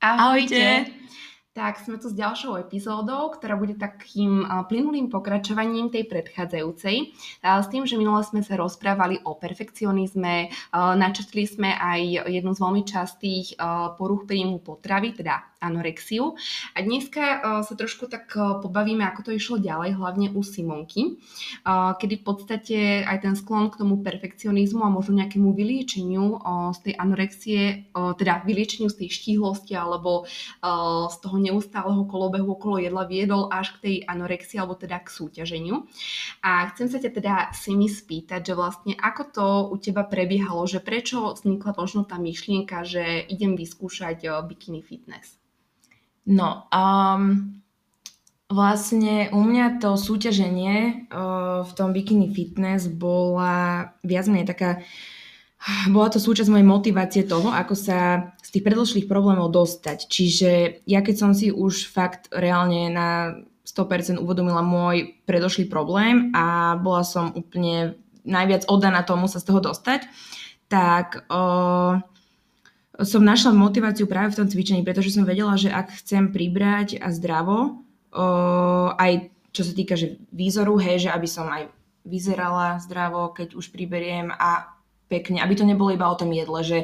Ahojte. Tak sme tu s ďalšou epizódou, ktorá bude takým plynulým pokračovaním tej predchádzajúcej. S tým, že minule sme sa rozprávali o perfekcionizme, načrtli sme aj jednu z veľmi častých poruch príjmu potravy, teda anorexiu. A dneska sa trošku tak pobavíme, ako to išlo ďalej, hlavne u Simonky, kedy v podstate aj ten sklon k tomu perfekcionizmu a možno nejakému vyliečeniu z tej anorexie, teda vyliečeniu z tej štíhlosti alebo z toho neustáleho kolobehu okolo jedla viedol až k tej anorexii alebo teda k súťaženiu. A chcem sa ťa teda si mi spýtať, že vlastne ako to u teba prebiehalo, že prečo vznikla možno tá myšlienka, že idem vyskúšať uh, bikini fitness? No, um, vlastne u mňa to súťaženie uh, v tom bikini fitness bola viac menej taká bola to súčasť mojej motivácie toho, ako sa z tých predložších problémov dostať. Čiže ja keď som si už fakt reálne na 100% uvedomila môj predošlý problém a bola som úplne najviac oddaná tomu sa z toho dostať, tak uh, som našla motiváciu práve v tom cvičení, pretože som vedela, že ak chcem pribrať a zdravo, o, aj čo sa týka že výzoru, hej, že aby som aj vyzerala zdravo, keď už priberiem a pekne, aby to nebolo iba o tom jedle, že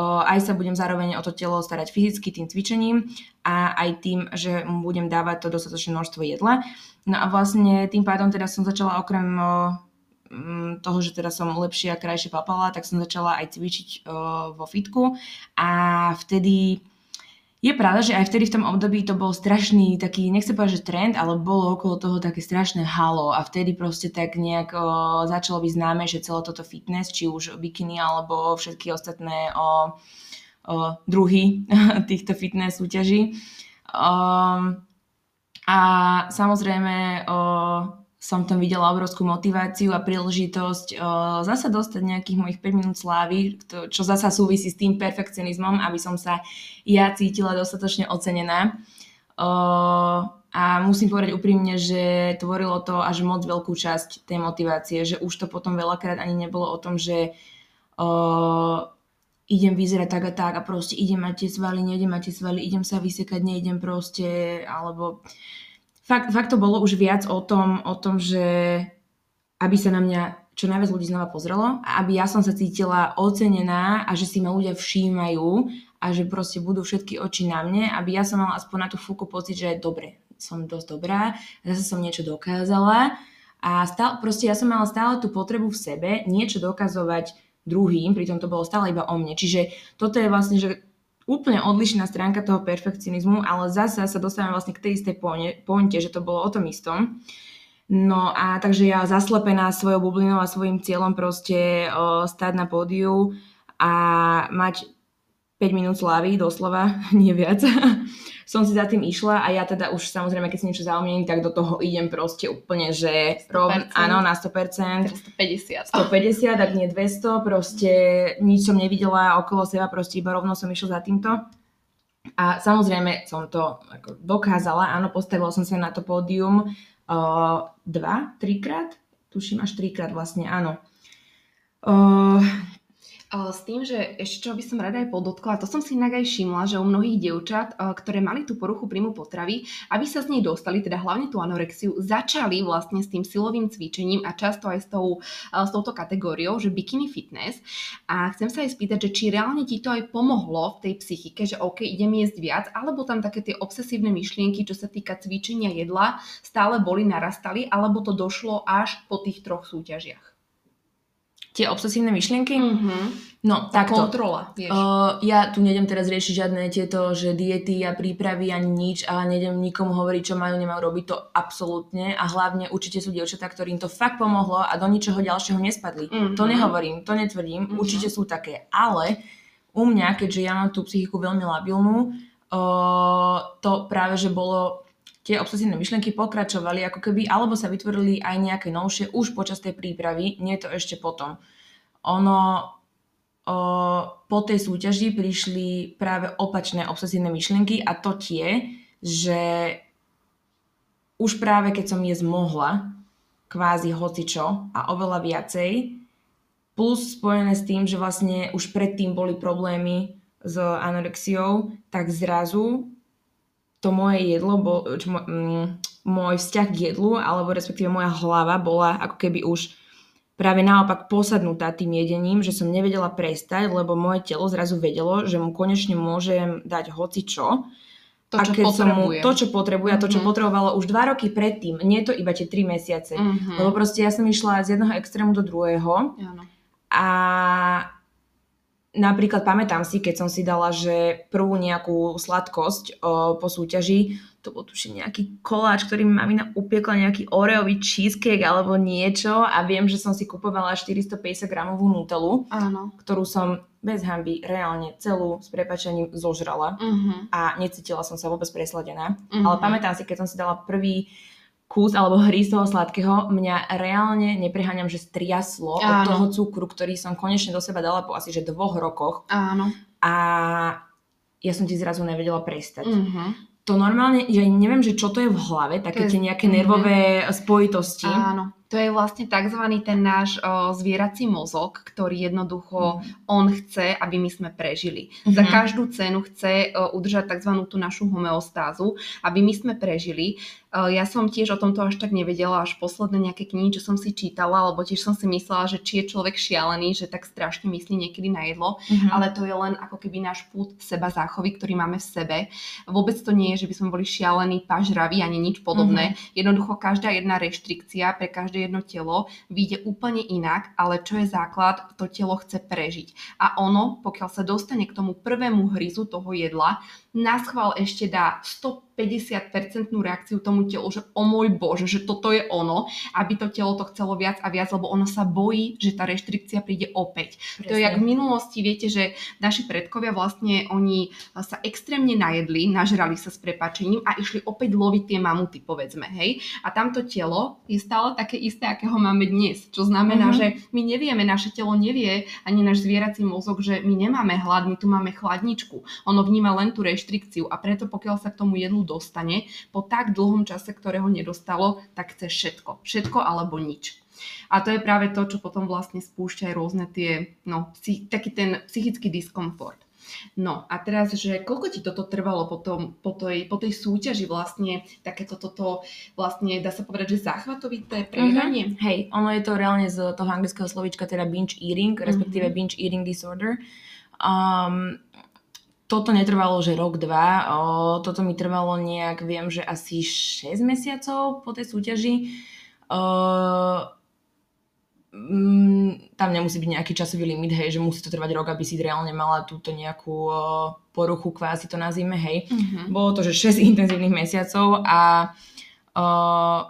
aj sa budem zároveň o to telo starať fyzicky tým cvičením a aj tým, že mu budem dávať to dostatočné množstvo jedla. No a vlastne tým pádom teda som začala okrem toho, že teda som lepšie a krajšie papala, tak som začala aj cvičiť vo fitku a vtedy je pravda, že aj vtedy v tom období to bol strašný taký, nechcem povedať, že trend, ale bolo okolo toho také strašné halo a vtedy proste tak nejak o, začalo byť známe, že celé toto fitness, či už bikiny alebo všetky ostatné o, o, druhy týchto fitness súťaží. Um, a samozrejme o, som tam videla obrovskú motiváciu a príležitosť uh, zasa dostať nejakých mojich 5 minút slávy, to, čo zasa súvisí s tým perfekcionizmom, aby som sa ja cítila dostatočne ocenená. Uh, a musím povedať úprimne, že tvorilo to až moc veľkú časť tej motivácie, že už to potom veľakrát ani nebolo o tom, že uh, idem vyzerať tak a tak a proste idem mať tie svaly, neidem mať tie svaly, idem sa vysekať, neidem proste, alebo fakt, fakt to bolo už viac o tom, o tom, že aby sa na mňa čo najviac ľudí znova pozrelo a aby ja som sa cítila ocenená a že si ma ľudia všímajú a že proste budú všetky oči na mne, aby ja som mala aspoň na tú fúku pocit, že dobre, som dosť dobrá, zase som niečo dokázala a stále, proste ja som mala stále tú potrebu v sebe niečo dokazovať druhým, pritom to bolo stále iba o mne. Čiže toto je vlastne, že úplne odlišná stránka toho perfekcionizmu, ale zase sa dostávame vlastne k tej istej pointe, že to bolo o tom istom. No a takže ja zaslepená svojou bublinou a svojim cieľom proste o, stáť na pódiu a mať 5 minút slávy, doslova, nie viac. Som si za tým išla a ja teda už samozrejme, keď si niečo zaumiením, tak do toho idem proste úplne, že rovn, áno, na 100%. 150. 150, ak nie 200, proste nič som nevidela okolo seba, proste iba rovno som išla za týmto. A samozrejme som to ako dokázala, áno, postavila som sa na to pódium uh, dva, trikrát, tuším až trikrát vlastne, áno. Uh, s tým, že ešte čo by som rada aj podotkla, to som si inak aj všimla, že u mnohých dievčat, ktoré mali tú poruchu príjmu potravy, aby sa z nej dostali, teda hlavne tú anorexiu, začali vlastne s tým silovým cvičením a často aj s, tou, s touto kategóriou, že bikini fitness. A chcem sa aj spýtať, že či reálne ti to aj pomohlo v tej psychike, že OK, idem jesť viac, alebo tam také tie obsesívne myšlienky, čo sa týka cvičenia jedla, stále boli, narastali, alebo to došlo až po tých troch súťažiach tie obsesívne myšlienky. Mm-hmm. No, tak Kontrola, vieš. Uh, ja tu nejdem teraz riešiť žiadne tieto, že diety a prípravy ani nič a nejdem nikomu hovoriť, čo majú, nemajú robiť to absolútne a hlavne určite sú dievčatá, ktorým to fakt pomohlo a do ničoho ďalšieho nespadli. Mm-hmm. To nehovorím, to netvrdím, mm-hmm. určite sú také, ale u mňa, keďže ja mám tú psychiku veľmi labilnú, uh, to práve, že bolo tie obsesívne myšlienky pokračovali ako keby, alebo sa vytvorili aj nejaké novšie už počas tej prípravy, nie to ešte potom. Ono o, po tej súťaži prišli práve opačné obsesívne myšlienky a to tie, že už práve keď som jesť mohla, kvázi hocičo a oveľa viacej, plus spojené s tým, že vlastne už predtým boli problémy s anorexiou, tak zrazu to moje jedlo, bol, čo, m, môj vzťah k jedlu, alebo respektíve moja hlava bola ako keby už práve naopak posadnutá tým jedením, že som nevedela prestať, lebo moje telo zrazu vedelo, že mu konečne môžem dať hoci čo. To, čo a keď som mu, to, čo potrebuje a to, čo Mhm. potrebovalo už dva roky predtým, nie to iba tie tri mesiace. Mhm. Lebo proste ja som išla z jedného extrému do druhého Áno. a napríklad pamätám si, keď som si dala, že prvú nejakú sladkosť o, po súťaži, to bol tuším nejaký koláč, ktorý mi mamina upiekla nejaký oreový cheesecake alebo niečo a viem, že som si kupovala 450 gramovú nutelu, Áno. ktorú som bez hamby reálne celú s prepačením zožrala Mhm. a necítila som sa vôbec presladená. Mhm. Ale pamätám si, keď som si dala prvý kus alebo hry z toho sladkého, mňa reálne, nepreháňam, že striaslo od Áno. toho cukru, ktorý som konečne do seba dala po asi že dvoch rokoch Áno. a ja som ti zrazu nevedela prestať. Mhm. To normálne, ja neviem, že čo to je v hlave, také tie nejaké mhm. nervové spojitosti. Áno. To je vlastne tzv. ten náš o, zvierací mozog, ktorý jednoducho on chce, aby my sme prežili. Za Mhm. každú cenu chce o, udržať tzv. tú našu homeostázu, aby my sme prežili. O, Ja som tiež o tomto až tak nevedela, až posledné nejaké knihy, čo som si čítala, lebo tiež som si myslela, že či je človek šialený, že tak strašne myslí niekedy na jedlo, Mhm. ale to je len ako keby náš pút seba záchovy, ktorý máme v sebe. Vôbec to nie je, že by sme boli šialení, pažraví ani nič podobné. Jednoducho každá jedna reštrikcia pre každé jedno telo vyjde úplne inak, ale čo je základ, to telo chce prežiť. A ono, pokiaľ sa dostane k tomu prvému hryzu toho jedla, na schvál ešte dá 150% reakciu tomu telu, že o môj bože, že toto je ono, aby to telo to chcelo viac a viac, lebo ono sa bojí, že tá reštrikcia príde opäť. To je jak v minulosti, viete, že naši predkovia vlastne, oni sa extrémne najedli, nažrali sa s prepačením a išli opäť loviť tie mamuty, povedzme, hej. A tamto telo je stále také isté, akého máme dnes. Čo znamená, Mhm. že my nevieme, naše telo nevie, ani náš zvierací mozog, že my nemáme hlad, my tu máme chladničku. Ono vníma len tú reštrikciu a preto pokiaľ sa k tomu jedlu dostane, po tak dlhom čase, ktorého nedostalo, tak chce všetko. Všetko alebo nič. A to je práve to, čo potom vlastne spúšťa aj rôzne tie, no, taký ten psychický diskomfort. No a teraz, že koľko ti toto trvalo potom, po, tej, po tej súťaži vlastne, takéto toto vlastne, dá sa povedať, že záchvatovité? Mhm. Hej, ono je to reálne z toho anglického slovíčka, teda binge eating, respektíve Mhm. binge eating disorder. Um, toto netrvalo, že rok, dva. O, toto mi trvalo nejak, viem, že asi 6 mesiacov po tej súťaži. O, mm, tam nemusí byť nejaký časový limit, hej, že musí to trvať rok, aby si reálne mala túto nejakú o, poruchu, kvázi to nazvime, hej. Mhm. Bolo to, že 6 intenzívnych mesiacov a uh,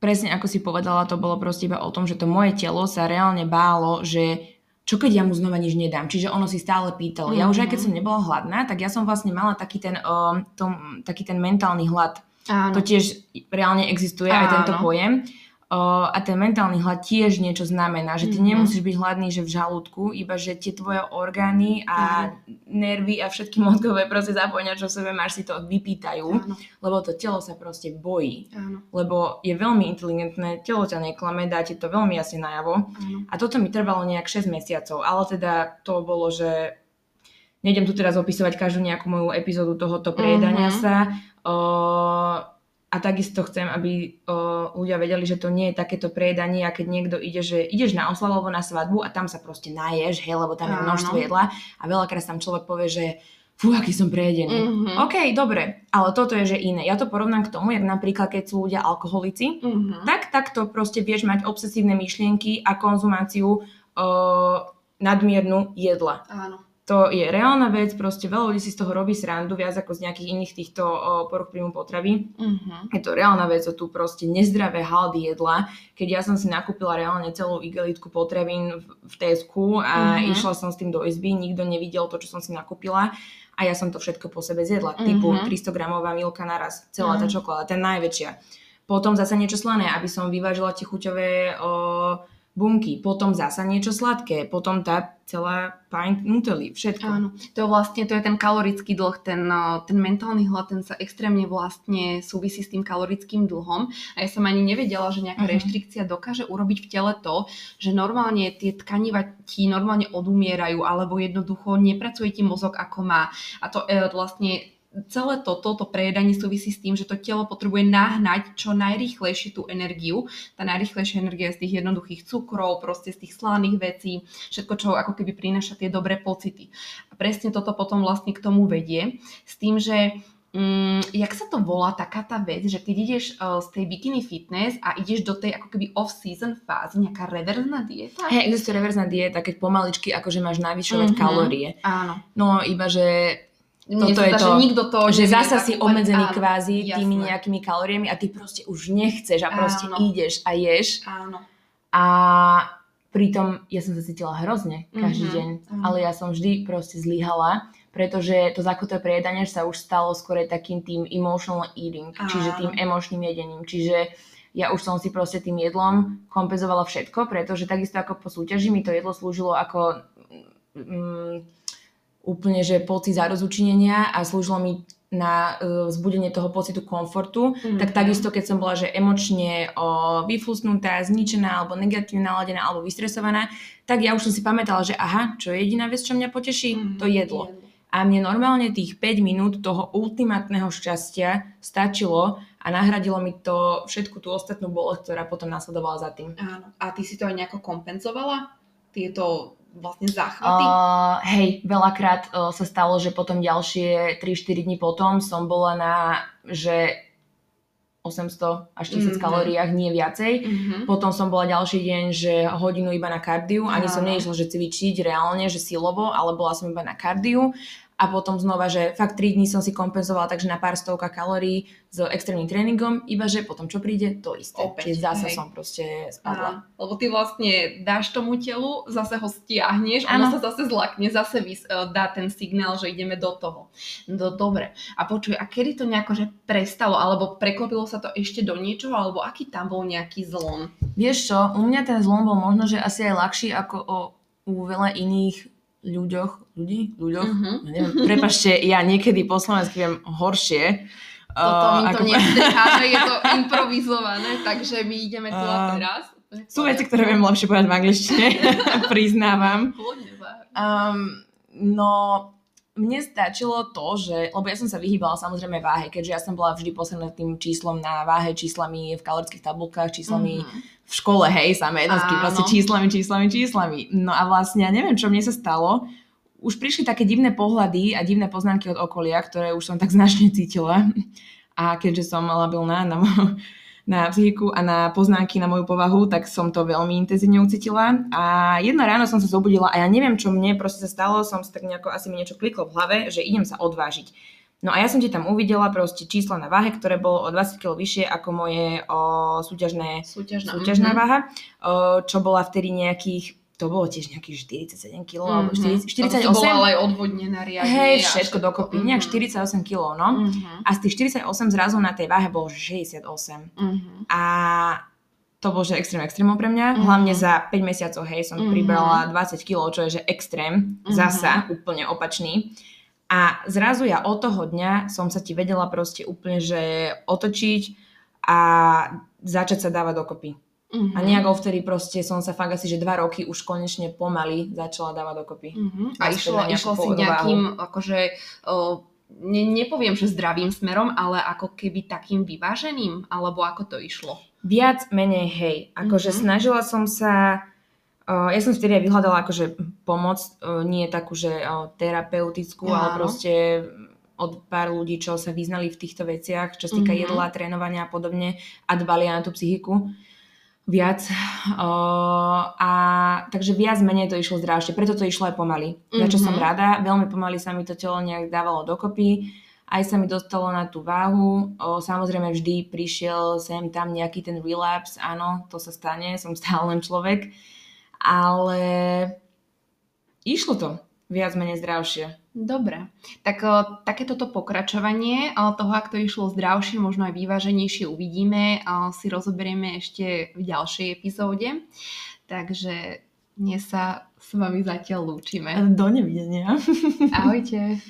presne ako si povedala, to bolo proste iba o tom, že to moje telo sa reálne bálo, že čo keď ja mu znova nič nedám. Čiže ono si stále pýtalo. Ja už aj keď Mhm. som nebola hladná, tak ja som vlastne mala taký ten, uh, tom, taký ten mentálny hlad. Áno. To tiež reálne existuje aj tento Áno. pojem. A ten mentálny hlad tiež niečo znamená, že ty Mhm. nemusíš byť hladný, že v žalúdku, iba že tie tvoje orgány a nervy a všetky mozgové proste zapojenia, čo v sebe máš, si to vypýtajú, Áno, lebo to telo sa proste bojí. áno, Lebo je veľmi inteligentné, telo ťa neklame, dá ti to veľmi jasne najavo. áno. A toto mi trvalo nejak 6 mesiacov, ale teda to bolo, že nejdem tu teraz opisovať každú nejakú moju epizódu tohoto prejedania Mhm. sa. O, a takisto chcem, aby o, ľudia vedeli, že to nie je takéto prejedanie, a keď niekto ide, že ideš na oslavu alebo na svadbu a tam sa proste naješ, hej, lebo tam je množstvo jedla a veľakrát tam človek povie, že fú, aký som prejedený. Mhm. OK, dobre, ale toto je, že iné. Ja to porovnám k tomu, jak napríklad, keď sú ľudia alkoholici, Mhm. tak takto proste vieš mať obsesívne myšlienky a konzumáciu o, nadmiernu jedla. Áno. To je reálna vec, proste veľa ľudí si z toho robí srandu, viac ako z nejakých iných týchto poruch príjmu potravy. Mhm. Je to reálna vec o tu proste nezdravé haldy jedla. Keď ja som si nakúpila reálne celú igelitku potravín v, v Tesku a Mhm. išla som s tým do izby, nikto nevidel to, čo som si nakúpila a ja som to všetko po sebe zjedla. Mhm. Typu 300 gramová milka naraz, celá tá Mhm. čokoláda, tá najväčšia. Potom zase niečo slané, aby som vyvážila tie chuťové o, bunky, potom zasa niečo sladké, potom tá celá pint nutely, všetko. Áno, to vlastne, to je ten kalorický dlh, ten, eh, ten mentálny hlad, ten sa extrémne vlastne súvisí s tým kalorickým dlhom a ja som ani nevedela, že nejaká uh-huh. reštrikcia dokáže urobiť v tele to, že normálne tie tkaniva ti normálne odumierajú alebo jednoducho nepracuje ti mozog ako má a to e, vlastne celé toto, to prejedanie súvisí s tým, že to telo potrebuje nahnať čo najrýchlejšie tú energiu. Tá najrýchlejšia energia z tých jednoduchých cukrov, proste z tých slaných vecí, všetko, čo ako keby prináša tie dobré pocity. A presne toto potom vlastne k tomu vedie. S tým, že Mm, jak sa to volá taká tá vec, že keď ideš uh, z tej bikini fitness a ideš do tej ako keby off-season fázy, nejaká reverzná dieta? Hej, existuje reverzná dieta, keď pomaličky akože máš navyšovať mm-hmm. kalórie. Áno. No iba, že toto je to, že, nikto to, že zasa si obmedzený áno, kvázi jasné. tými nejakými kalóriami a ty proste už nechceš a proste áno. ideš a ješ. Áno. A pritom ja som sa cítila hrozne každý mm-hmm. deň, mm-hmm. ale ja som vždy proste zlyhala, pretože to zakuté prejedanie sa už stalo skôr takým tým emotional eating, áno. čiže tým emočným jedením. Čiže ja už som si proste tým jedlom kompenzovala všetko, pretože takisto ako po súťaži mi to jedlo slúžilo ako... Mm, úplne, že pocit zarozučinenia a slúžilo mi na uh, vzbudenie toho pocitu komfortu, mm. tak takisto keď som bola, že emočne o, vyflusnutá, zničená alebo negatívne naladená alebo vystresovaná, tak ja už som si pamätala, že aha, čo je jediná vec, čo mňa poteší, mm. to jedlo. A mne normálne tých 5 minút toho ultimátneho šťastia stačilo a nahradilo mi to všetku tú ostatnú bolesť, ktorá potom nasledovala za tým. Áno. A ty si to aj nejako kompenzovala? Tieto vlastne záchvaty? Uh, hej, veľakrát uh, sa stalo, že potom ďalšie 3-4 dní potom som bola na, že 800 až 1000 mm-hmm. kalóriách, nie viacej. Mm-hmm. Potom som bola ďalší deň, že hodinu iba na kardiu. Ani som neišla, že cvičiť reálne, že silovo, ale bola som iba na kardiu a potom znova, že fakt 3 dní som si kompenzovala takže na pár stovka kalórií s extrémnym tréningom, iba že potom čo príde, to isté. Opäť, Čiže zase hej. som proste spadla. Á, lebo ty vlastne dáš tomu telu, zase ho stiahneš, ono sa zase zlakne, zase vys- e, dá ten signál, že ideme do toho. No dobre. A počuj, a kedy to nejako že prestalo, alebo preklopilo sa to ešte do niečoho, alebo aký tam bol nejaký zlom? Vieš čo, u mňa ten zlom bol možno, že asi aj ľahší ako o, u veľa iných ľuďoch, ľudí, ľuďoch, uh-huh. neviem, prepašte, ja niekedy po slovensky viem horšie. Toto mi to ako... nezdecháme, je to improvizované, takže my ideme tu a teraz. Sú veci, ktoré viem lepšie povedať v angličtine, priznávam. Um, no, mne stačilo to, že, lebo ja som sa vyhýbala samozrejme váhe, keďže ja som bola vždy posledná tým číslom na váhe, číslami v kalorických tabulkách, číslami mm-hmm. v škole, hej, samé jednotky, proste číslami, číslami, číslami. No a vlastne ja neviem, čo mne sa stalo. Už prišli také divné pohľady a divné poznámky od okolia, ktoré už som tak značne cítila. A keďže som labilná na, na psychiku a na poznámky na moju povahu, tak som to veľmi intenzívne ucítila. A jedno ráno som sa zobudila a ja neviem, čo mne proste sa stalo, som si tak nejako, asi mi niečo kliklo v hlave, že idem sa odvážiť. No a ja som ti tam uvidela proste číslo na váhe, ktoré bolo o 20 kg vyššie ako moje o, súťažné, súťažná, súťažná mm-hmm. váha, o, čo bola vtedy nejakých to bolo tiež nejakých 47 kg, mm-hmm. alebo 40, 48. To bolo ale aj odvodnené riadne. Hej, všetko dokopy, mm-hmm. nejak 48 kg, no. Mm-hmm. A z tých 48 zrazu na tej váhe bolo 68. Mm-hmm. A to bolo, že extrém extrémom pre mňa. Mm-hmm. Hlavne za 5 mesiacov, hej, som mm-hmm. pribrala 20 kg, čo je, že extrém, mm-hmm. zasa, úplne opačný. A zrazu ja od toho dňa som sa ti vedela proste úplne, že otočiť a začať sa dávať dokopy. Uh-huh. A nejak vtedy proste som sa fakt asi, že dva roky už konečne pomaly začala dávať dokopy. Uh-huh. A išlo, išlo si nejakým, akože, o, ne, nepoviem, že zdravým smerom, ale ako keby takým vyváženým, alebo ako to išlo? Viac, menej, hej. Akože uh-huh. snažila som sa, o, ja som vtedy aj vyhľadala akože pomoc, o, nie takú, že o, terapeutickú, ja, ale proste od pár ľudí, čo sa vyznali v týchto veciach, čo sa týka uh-huh. jedla, trénovania a podobne a dbali na tú psychiku viac. Uh, a takže viac menej to išlo zdravšie, preto to išlo aj pomaly. Mm-hmm. Za čo som mhm. rada, veľmi pomaly sa mi to telo nejak dávalo dokopy, aj sa mi dostalo na tú váhu. O, samozrejme vždy prišiel sem tam nejaký ten relapse, áno, to sa stane, som stále len človek, ale išlo to viac menej zdravšie. Dobre, tak o, takéto pokračovanie o, toho, ak to išlo zdravšie, možno aj vyváženejšie uvidíme, o, si rozoberieme ešte v ďalšej epizóde. takže dnes sa s vami zatiaľ lúčime. Do nevidenia. Ahojte.